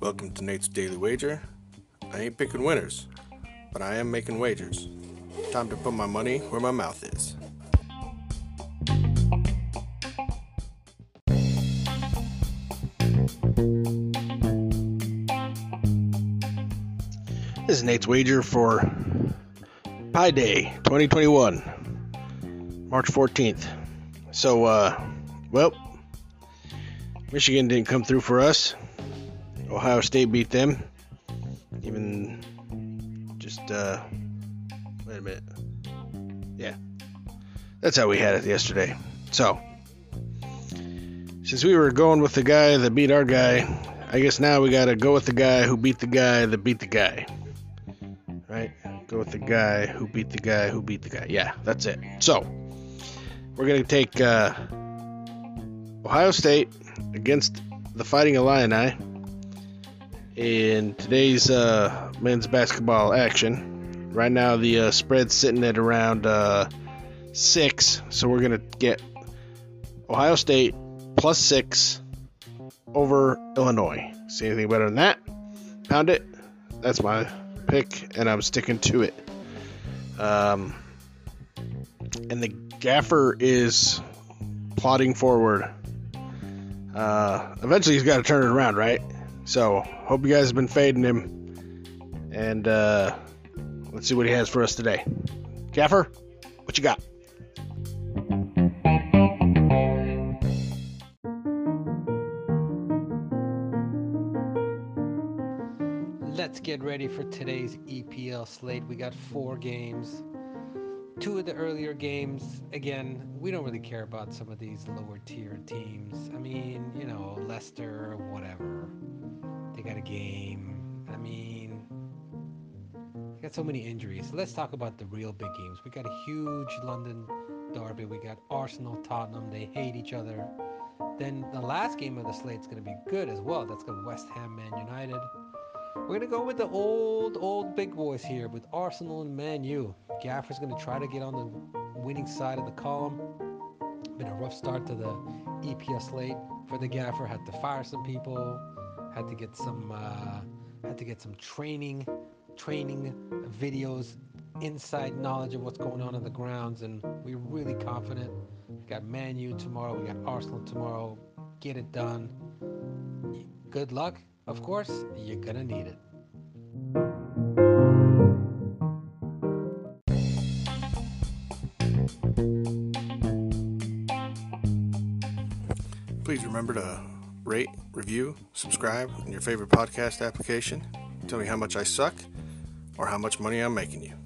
Welcome to Nate's Daily Wager. I ain't picking winners, but I am making wagers. Time to put my money where my mouth is. This is Nate's Wager for Pi Day 2021, March 14th. So, uh, well, Michigan didn't come through for us. Ohio State beat them. Even just, uh, wait a minute. Yeah. That's how we had it yesterday. So, since we were going with the guy that beat our guy, I guess now we gotta go with the guy who beat the guy that beat the guy. Right? Go with the guy who beat the guy who beat the guy. Yeah, that's it. So, we're gonna take, uh, Ohio State against the Fighting Illini in today's uh, men's basketball action. Right now, the uh, spread's sitting at around uh, six, so we're gonna get Ohio State plus six over Illinois. See anything better than that? Pound it. That's my pick, and I'm sticking to it. Um, and the gaffer is plodding forward. Uh, eventually, he's got to turn it around, right? So, hope you guys have been fading him. And uh, let's see what he has for us today. Gaffer, what you got? Let's get ready for today's EPL slate. We got four games. Two of the earlier games, again, we don't really care about some of these lower tier teams. I mean, you know, Leicester, whatever. They got a game. I mean, they got so many injuries. Let's talk about the real big games. We got a huge London derby. We got Arsenal, Tottenham. They hate each other. Then the last game of the slate is going to be good as well. That's got West Ham, Man United. We're gonna go with the old, old big boys here with Arsenal and Man U. Gaffer's gonna try to get on the winning side of the column. Been a rough start to the EPL slate for the Gaffer. Had to fire some people. Had to get some. Uh, had to get some training, training videos, inside knowledge of what's going on on the grounds, and we're really confident. We got Man U tomorrow. We got Arsenal tomorrow. Get it done. Good luck. Of course, you're gonna need it. Please remember to rate, review, subscribe in your favorite podcast application. Tell me how much I suck or how much money I'm making you.